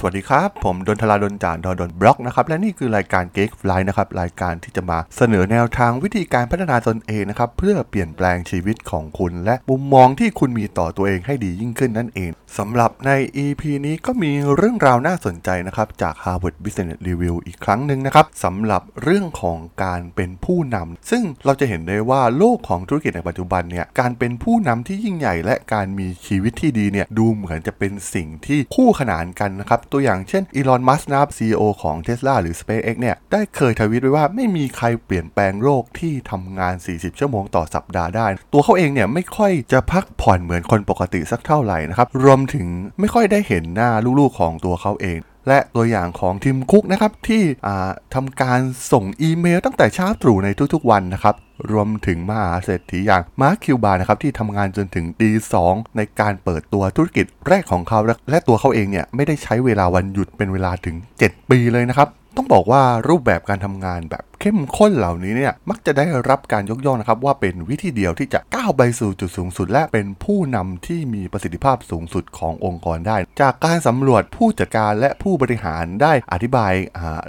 สวัสดีครับ ผมดนทลาดนจานดอดนบล็อกนะครับ และนี่คือรายการ Geek Fly นะครับ รายการที่จะมาเสนอแนวทางวิธีการพัฒนาตนเองนะครับ เพื่อเปลี่ยนแปลงชีวิตของคุณ และมุมมองที่คุณมีต่อตัวเองให้ดียิ่งขึ้นนั่นเองสำหรับใน EP นี้ก็มีเรื่องราวน่าสนใจนะครับจาก Harvard Business Review อีกครั้งหนึ่งนะครับสำหรับเรื่องของการเป็นผู้นำซึ่งเราจะเห็นได้ว่าโลกของธุรกิจในปัจจุบันเนี่ยการเป็นผู้นำที่ยิ่งใหญ่ และการมีชีวิตที่ดีเนี่ยดูเหมือนจะเป็นสิ่งที่คู่ขนานกันนะครับตัวอย่างเช่นอีลอน มัสก์นะครับ CEO ของ Tesla หรือ SpaceX เนี่ย ได้เคยทวิตไว้ว่าไม่มีใครเปลี่ยนแปลงโลกที่ทำงาน 40 ชั่วโมงต่อสัปดาห์ได้ ตัวเขาเองเนี่ยไม่ค่อยจะพักผ่อนเหมือนคนปกติสักเท่าไหร่นะครับ รวมถึงไม่ค่อยได้เห็นหน้าลูกๆของตัวเขาเอง และตัวอย่างของทีมคุกนะครับที่ทำการส่งอีเมลตั้งแต่เช้าตรู่ในทุกๆวันนะครับรวมถึงมหาเศรษฐีอย่างมาร์คคิวบานะครับที่ทำงานจนถึงตีสองในการเปิดตัวธุรกิจแรกของเขา และตัวเขาเองเนี่ยไม่ได้ใช้เวลาวันหยุดเป็นเวลาถึง 7 ปีเลยนะครับ ต้องบอกว่ารูปแบบการทำงานแบบ เข้มข้นเหล่านี้เนี่ยมักจะได้รับการยกย่องนะครับว่าเป็นวิธีเดียวที่จะก้าวไปสู่จุดสูงสุด และเป็นผู้นำที่มีประสิทธิภาพสูงสุดขององค์กรได้ จากการสำรวจผู้จัดการและผู้บริหารได้อธิบาย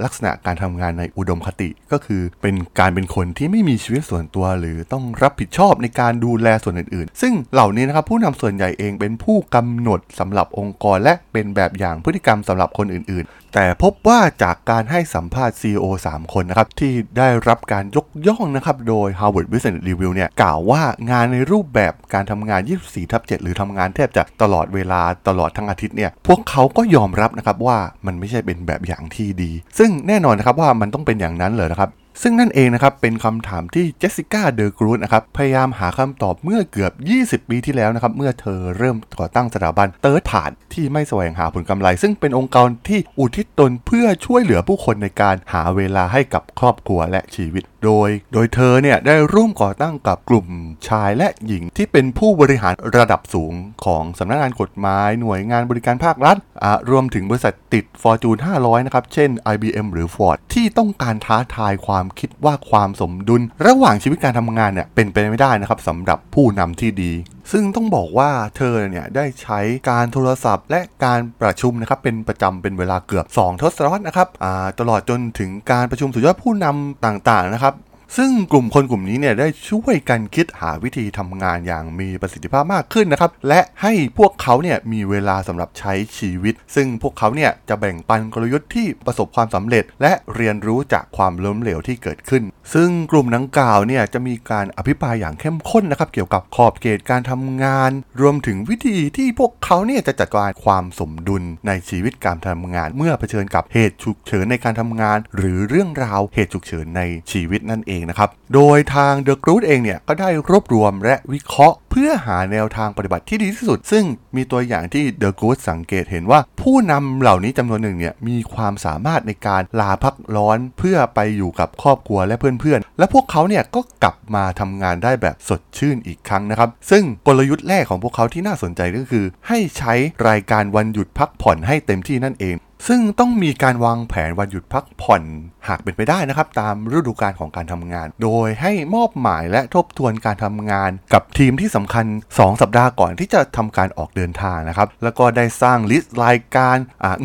ลักษณะการทำงานในอุดมคติ ก็คือเป็นการเป็นคนที่ไม่มีชีวิตส่วนตัว หรือต้องรับผิดชอบในการดูแลส่วนอื่นๆ ซึ่งเหล่านี้นะครับผู้นำส่วนใหญ่เองเป็นผู้กำหนดสำหรับองค์กร และเป็นแบบอย่างพฤติกรรมสำหรับคนอื่นๆ แต่พบว่าจากการให้สัมภาษณ์ CEO 3 คนนะครับที่ได้รับการยกย่องนะครับ โดย Harvard Business Review เนี่ยกล่าวว่างานในรูปแบบการทำงาน 24 ทับ 7 หรือทำงานแทบจะตลอดเวลาตลอดทั้งอาทิตย์เนี่ย พวกเขาก็ยอมรับนะครับว่ามันไม่ใช่เป็นแบบอย่างที่ดี ซึ่งแน่นอนนะครับว่ามันต้องเป็นอย่างนั้นเลยนะครับ ซึ่งนั่นเองนะครับเป็นคำถามที่เจสสิก้าเดอะกรูดนะครับพยายามหาคำตอบเมื่อเกือบ 20 ปีที่แล้วนะครับเมื่อเธอเริ่มก่อตั้งสถาบันเติร์ดผ่านที่ไม่แสวงหาผลกำไร ซึ่งเป็นองค์กรที่อุทิศตนเพื่อช่วยเหลือผู้คนในการหาเวลาให้กับครอบครัวและชีวิตโดยโดยเธอเนี่ยได้ร่วมก่อตั้งกับกลุ่มชายและหญิงที่เป็นผู้บริหารระดับสูงของสำนักงานกฎหมายหน่วยงานบริการภาครัฐรวมถึงบริษัทติด Fortune 500 นะครับ เช่น IBM หรือ Ford ที่ต้องการท้าทายความคิดว่าความสมดุล ระหว่างชีวิตการทำงานเนี่ยเป็นไปไม่ได้นะครับสำหรับผู้นำที่ดี ซึ่งต้องบอกว่าเธอเนี่ยได้ใช้การโทรศัพท์ และการประชุมนะครับเป็นประจำเป็นเวลาเกือบ 2 ทศวรรษนะครับตลอดจนถึงการประชุมสุดยอดผู้นำต่างๆนะครับ ซึ่งกลุ่มคนกลุ่มนี้เนี่ยได้ช่วยกันคิดหาวิธีทำงานอย่างมีประสิทธิภาพมากขึ้นนะครับ และให้พวกเขาเนี่ยมีเวลาสำหรับใช้ชีวิต ซึ่งพวกเขาเนี่ยจะแบ่งปันกลยุทธ์ที่ประสบความสำเร็จ และเรียนรู้จากความล้มเหลวที่เกิดขึ้น ซึ่งกลุ่มนังกล่าวเนี่ยจะมีการอภิปรายอย่างเข้มข้นนะครับเกี่ยวกับขอบเขตการทำงาน รวมถึงวิธีที่พวกเขาเนี่ยจะจัดการความสมดุลในชีวิตการทำงาน เมื่อเผชิญกับเหตุฉุกเฉินในการทำงาน หรือเรื่องราวเหตุฉุกเฉินในชีวิตนั่นเองนะครับ โดยทางเดอะกรูดเองเนี่ยก็ได้รวบรวมและวิเคราะห์ เพื่อหาแนวทางปฏิบัติที่ดีที่สุด ซึ่งมีตัวอย่างที่เดอะกรูดสังเกตเห็นว่า ผู้นำเหล่านี้จำนวนหนึ่งเนี่ยมีความสามารถในการลาพักร้อนเพื่อไปอยู่กับครอบครัวและเพื่อนๆ และพวกเขาเนี่ยก็กลับมาทำงานได้แบบสดชื่นอีกครั้งนะครับ ซึ่งกลยุทธ์แรกของพวกเขาที่น่าสนใจก็คือ ให้ใช้รายการวันหยุดพักผ่อนให้เต็มที่นั่นเอง ซึ่งต้องมีการวางแผนวันหยุดพักผ่อนหากเป็นไปได้นะครับ ตามฤดูกาลของการทำงาน โดยให้มอบหมายและทบทวนการทำงาน กับทีมที่สำคัญ 2 สัปดาห์ก่อนที่จะทำการออกเดินทางนะครับ แล้วก็ได้สร้างลิสต์รายการ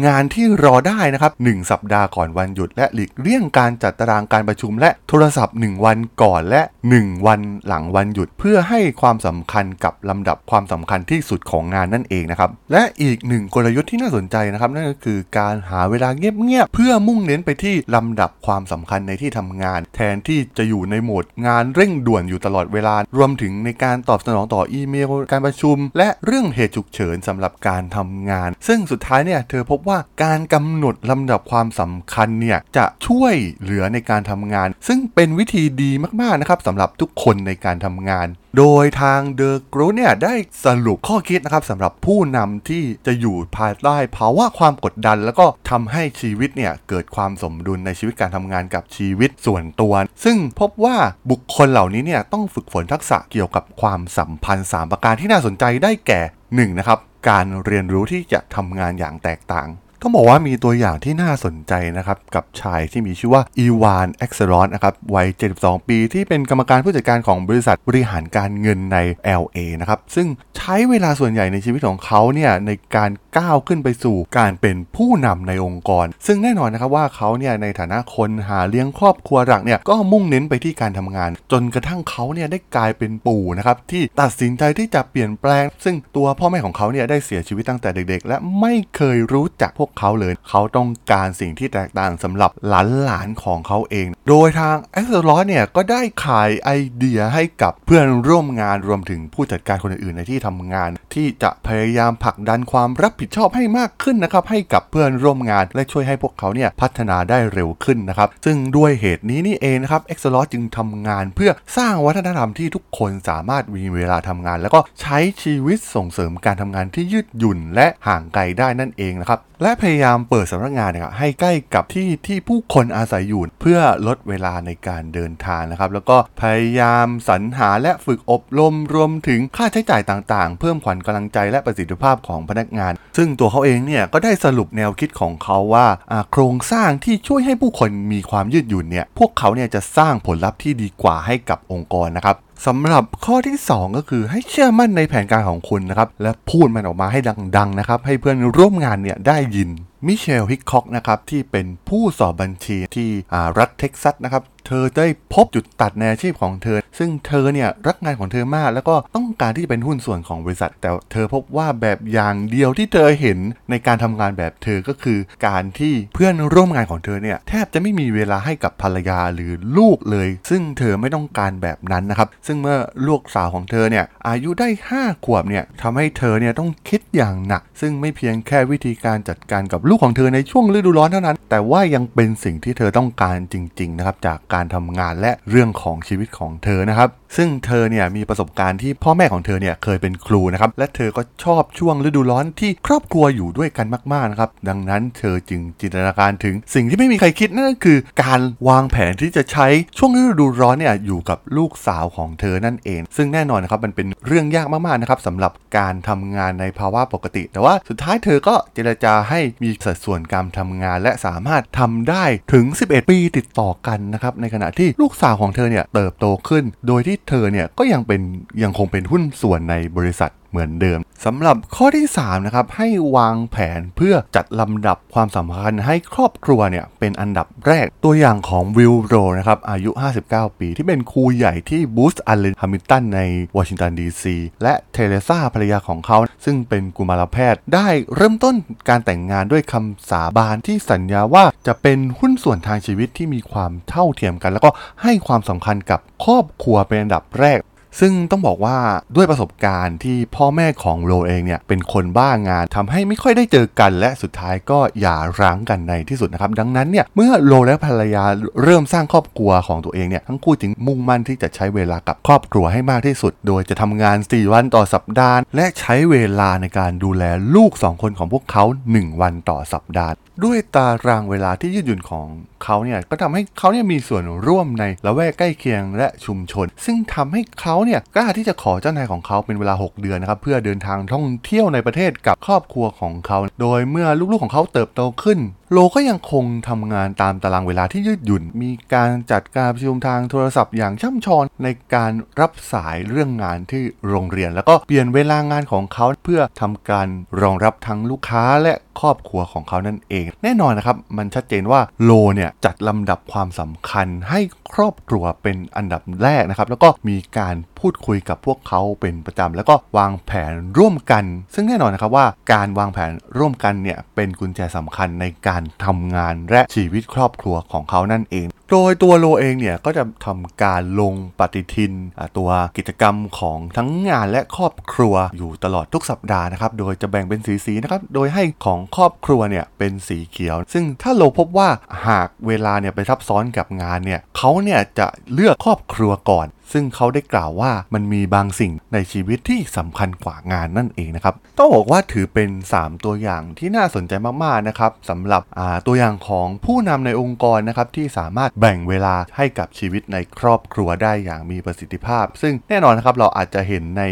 งานที่รอได้นะครับ 1 สัปดาห์ก่อนวันหยุด และหลีกเลี่ยงการจัดตารางการประชุม และโทรศัพท์ 1 วันก่อนและ 1 วันหลังวันหยุด เพื่อให้ความสำคัญกับลำดับความสำคัญที่สุดของงานนั่นเองนะครับ และอีกหนึ่งกลยุทธ์ที่น่าสนใจนะครับนั่นก็คือการหาเวลาเงียบๆเพื่อมุ่งเน้นไปที่ลำดับความสำคัญในที่ทำงาน แทนที่จะอยู่ในโหมดงานเร่งด่วนอยู่ตลอดเวลา รวมถึงในการตอบสนองต่ออีเมล การประชุม และเรื่องเหตุฉุกเฉินสำหรับการทำงาน ซึ่งสุดท้ายเนี่ยเธอพบว่าการกำหนดลำดับความสำคัญเนี่ยจะช่วยเหลือในการทำงาน ซึ่งเป็นวิธีดีมากๆนะครับสำหรับทุกคนในการทำงาน โดยทางเดอะกรูเนี่ยได้สรุปข้อคิดนะครับสำหรับผู้นำที่จะอยู่ภายใต้ภาวะความกดดัน แล้วก็ทำให้ชีวิตเนี่ยเกิดความสมดุลในชีวิตการทำงานกับชีวิตส่วนตัว ซึ่งพบว่าบุคคลเหล่านี้เนี่ยต้องฝึกฝนทักษะเกี่ยวกับความสัมพันธ์ 3 ประการที่น่าสนใจได้แก่ 1. นะครับการเรียนรู้ที่จะทำงานอย่างแตกต่าง ต้องบอกว่ามีตัวอย่างที่น่าสนใจนะครับ กับชายที่มีชื่อว่าอีวานเอ็กซ์รอนนะครับวัย 72 ปีที่เป็นกรรมการผู้จัดการของบริษัทบริหารการเงินใน LA นะครับ ซึ่งใช้เวลาส่วนใหญ่ในชีวิตของเขาเนี่ยในการ ก้าวขึ้นไปสู่การเป็นผู้นำในองค์กร ซึ่งแน่นอนนะครับว่าเขาเนี่ยในฐานะคนหาเลี้ยงครอบครัวหลักเนี่ยก็มุ่งเน้นไปที่การทำงาน จนกระทั่งเขาเนี่ยได้กลายเป็นปู่นะครับที่ตัดสินใจที่จะเปลี่ยนแปลง ซึ่งตัวพ่อแม่ของเขาเนี่ยได้เสียชีวิตตั้งแต่เด็ก ๆ และไม่เคยรู้จักพวกเขาเลย เขาต้องการสิ่งที่แตกต่างสำหรับหลานหลานของเขาเอง โดยทางแอสเซอร์เนี่ยก็ได้ขายไอเดียให้กับเพื่อนร่วมงานรวมถึงผู้จัดการคนอื่นๆในที่ทำงาน ที่จะพยายามผลักดันความรับผิดชอบให้มากขึ้นนะครับให้กับเพื่อนร่วมงาน และช่วยให้พวกเขาเนี่ยพัฒนาได้เร็วขึ้นนะครับซึ่งด้วยเหตุนี้นี่เองนะครับเอ็กซ์ลอจึงทำงานเพื่อสร้างวัฒนธรรมที่ทุกคนสามารถมีเวลาทำงาน แล้วก็ใช้ชีวิตส่งเสริมการทำงานที่ยืดหยุ่น และห่างไกลได้นั่นเองนะครับและพยายามเปิดสำนักงานนะครับให้ใกล้กับที่ที่ผู้คนอาศัยอยู่เพื่อลดเวลาในการเดินทางนะครับ แล้วก็พยายามสรรหาและฝึกอบรมรวมถึงค่าใช้จ่ายต่างๆ เพิ่มขวัญกำลังใจและประสิทธิภาพของพนักงานซึ่งตัวเขาเองเนี่ยก็ได้สรุปแนวคิดของเขาว่าโครงสร้างที่ช่วยให้ผู้คนมีความยืดหยุ่นเนี่ยพวกเขาเนี่ยจะสร้างผลลัพธ์ที่ดีกว่าให้กับองค์กรนะครับสำหรับข้อที่ 2 ก็คือให้เชื่อมั่นในแผนการของคุณนะครับ และพูดมันออกมาให้ดังๆนะครับ ให้เพื่อนร่วมงานเนี่ยได้ยินมิเชลฮิกคอกนะครับที่เป็นผู้สอบบัญชีที่รัฐเท็กซัสนะครับ เธอได้พบจุดตัดในอาชีพของเธอ ซึ่งเธอเนี่ยรักงานของเธอมาก แล้วก็ต้องการที่จะเป็นหุ้นส่วนของบริษัท แต่เธอพบว่าแบบอย่างเดียวที่เธอเห็นในการทำงานแบบเธอก็คือ การที่เพื่อนร่วมงานของเธอเนี่ยแทบจะไม่มีเวลาให้กับภรรยาหรือลูกเลย ซึ่งเธอไม่ต้องการแบบนั้นนะครับ ซึ่งเมื่อลูกสาวของเธอเนี่ยอายุได้ 5 ขวบเนี่ยทำให้เธอเนี่ยต้องคิดอย่างหนัก ซึ่งไม่เพียงแค่วิธีการจัดการกับลูกของเธอในช่วงฤดูร้อนเท่านั้น แต่ว่ายังเป็นสิ่งที่เธอต้องการจริง ๆ นะครับจากการทำงานและเรื่องของชีวิตของเธอนะครับ ซึ่งเธอเนี่ยมีประสบการณ์ที่พ่อแม่ของเธอเนี่ยเคยเป็นครูนะครับ และเธอก็ชอบช่วงฤดูร้อนที่ครอบครัวอยู่ด้วยกันมากๆนะครับ ดังนั้นเธอจึงจินตนาการถึงสิ่งที่ไม่มีใครคิดนั่นก็คือ การวางแผนที่จะใช้ช่วงฤดูร้อนเนี่ยอยู่กับลูกสาวของเธอนั่นเอง ซึ่งแน่นอนนะครับมันเป็นเรื่องยากมากๆนะครับสำหรับการทำงานในภาวะปกติ แต่ว่าสุดท้ายเธอก็เจรจาให้มีสัดส่วนการทำงาน และสามารถทำได้ถึง 11 ปีติดต่อกันนะครับในขณะที่ลูกสาวของเธอเนี่ยเติบโตขึ้น โดยที่เธอเนี่ยก็ยังเป็นยังคงเป็นหุ้นส่วนในบริษัท เหมือนเดิมสำหรับข้อที่3นะครับให้วางแผนเพื่อจัดลำดับความสำคัญให้ครอบครัวเนี่ยเป็นอันดับแรกตัวอย่างของวิลโรนะครับอายุ 59 ปี ที่เป็นครูใหญ่ที่ Booz Allen Hamilton ในวอชิงตันดีซีและเทเลซาภรรยาของเขา ซึ่งเป็นกุมารแพทย์ ได้เริ่มต้นการแต่งงานด้วยคำสาบานที่สัญญาว่าจะเป็นหุ้นส่วนทางชีวิตที่มีความเท่าเทียมกัน แล้วก็ให้ความสำคัญกับครอบครัวเป็นอันดับแรก ซึ่งต้องบอกว่าด้วยประสบการณ์ที่พ่อแม่ของโรเองเนี่ยเป็นคนบ้างานทำให้ไม่ค่อยได้เจอกัน และสุดท้ายก็หย่าร้างกันในที่สุดนะครับ ดังนั้นเนี่ยเมื่อโรและภรรยาเริ่มสร้างครอบครัวของตัวเองเนี่ยทั้งคู่จึงมุ่งมั่นที่จะใช้เวลากับครอบครัวให้มากที่สุด โดยจะทำงาน 4 วันต่อสัปดาห์ และใช้เวลาในการดูแลลูก 2 คนของพวกเขา 1 วันต่อสัปดาห์ ด้วยตารางเวลาที่ยืดหยุ่นของ เขาเนี่ยก็ทำให้เขาเนี่ยมีส่วนร่วมในละแวกใกล้เคียงและชุมชน ซึ่งทำให้เขาเนี่ยกล้าที่จะขอเจ้านายของเขาเป็นเวลา 6 เดือนนะครับเพื่อเดินทางท่องเที่ยวในประเทศกับครอบครัวของเขา โดยเมื่อลูกๆของเขาเติบโตขึ้น โลก็ยังคงทำงานตามตารางเวลาที่ยืดหยุ่น มีการจัดการประชุมทางโทรศัพท์อย่างช่ำชองในการรับสายเรื่องงานที่โรงเรียน แล้วก็เปลี่ยนเวลางานของเขาเพื่อทำการรองรับทั้งลูกค้าและครอบครัวของเขานั่นเอง แน่นอนนะครับ มันชัดเจนว่าโลเนี่ยจัดลำดับความสำคัญให้ครอบครัวเป็นอันดับแรกนะครับ แล้วก็มีการ พูดคุยกับพวกเขาเป็นประจำแล้วก็วางแผนร่วมกัน ซึ่งแน่นอนนะครับว่าการวางแผนร่วมกันเนี่ยเป็นกุญแจสำคัญในการทำงานและชีวิตครอบครัวของเขานั่นเองโดยตัวโลเองเนี่ยก็จะทำการลงปฏิทินตัวกิจกรรมของทั้งงานและครอบครัวอยู่ตลอดทุกสัปดาห์นะครับ โดยจะแบ่งเป็นสีๆนะครับ โดยให้ของครอบครัวเนี่ยเป็นสีเขียว ซึ่งถ้าโลพบว่าหากเวลาเนี่ยไปซับซ้อนกับงานเนี่ยเขาเนี่ยจะเลือกครอบครัวก่อน ซึ่งเขาได้กล่าวว่ามันมีบางสิ่งในชีวิตที่สำคัญกว่างานนั่นเองนะครับต้องบอกว่าถือเป็น 3 ตัวอย่างที่น่าสนใจมากๆนะครับสำหรับตัวอย่างของผู้นำในองค์กรนะครับที่สามารถแบ่งเวลาให้กับชีวิตในครอบครัวได้อย่างมีประสิทธิภาพ ซึ่งแน่นอนนะครับเราอาจจะเห็นใน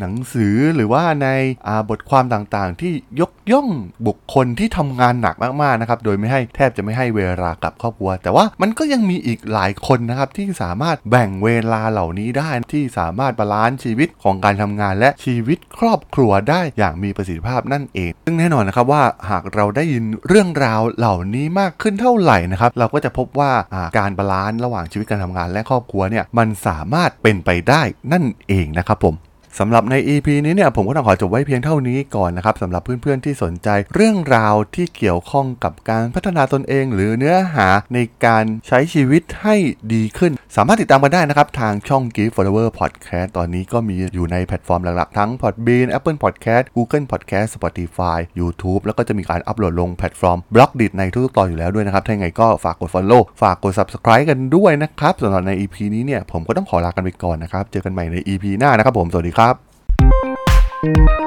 หนังสือหรือว่าในาบทความต่างๆ ที่ยกย่องบุคคลที่ทำงานหนักมากๆนะครับโดยไม่ให้แทบจะไม่ให้เวลากับครอบครัว แต่ว่ามันก็ยังมีอีกหลายคนนะครับที่สามารถแบ่งเวลาเหล่านี้ได้ที่สามารถ balance ชีวิตของการทำงาน และชีวิตครอบครัวได้อย่างมีประสิทธิภาพนั่นเอง ซึ่งแน่นอนนะครับว่าหากเราได้ยินเรื่องราวเหล่านี้มากขึ้นเท่าไหร่นะครับเราก็จะพบว่าาการ balance ระหว่างชีวิตการทำงานและครอบครัวเนี่ยมันสามารถเป็นไปได้นั่นเองนะครับผม สำหรับใน EP นี้เนี่ยผมก็ต้องขอจบไว้เพียงเท่านี้ก่อนนะครับสำหรับเพื่อนๆที่สนใจ เรื่องราวที่เกี่ยวข้องกับการพัฒนาตนเอง หรือเนื้อหาในการใช้ชีวิตให้ดีขึ้น สามารถติดตามกันได้นะครับ ทางช่อง Geek Forever Podcast ตอนนี้ก็มีอยู่ในแพลตฟอร์มหลักๆ ทั้ง Podbean Apple Podcast Google Podcast Spotify YouTube แล้วก็จะมีการอัปโหลดลงแพลตฟอร์ม Blockdit ในทุกๆตอนอยู่แล้วด้วยนะครับถ้าไงก็ฝากกด Follow ฝากกด Subscribe กันด้วยนะครับสำหรับใน EP นี้เนี่ยผมก็ต้องขอลากันไปก่อนนะครับเจอกันใหม่ใน EP หน้านะครับผมสวัสดีครับ Thank you.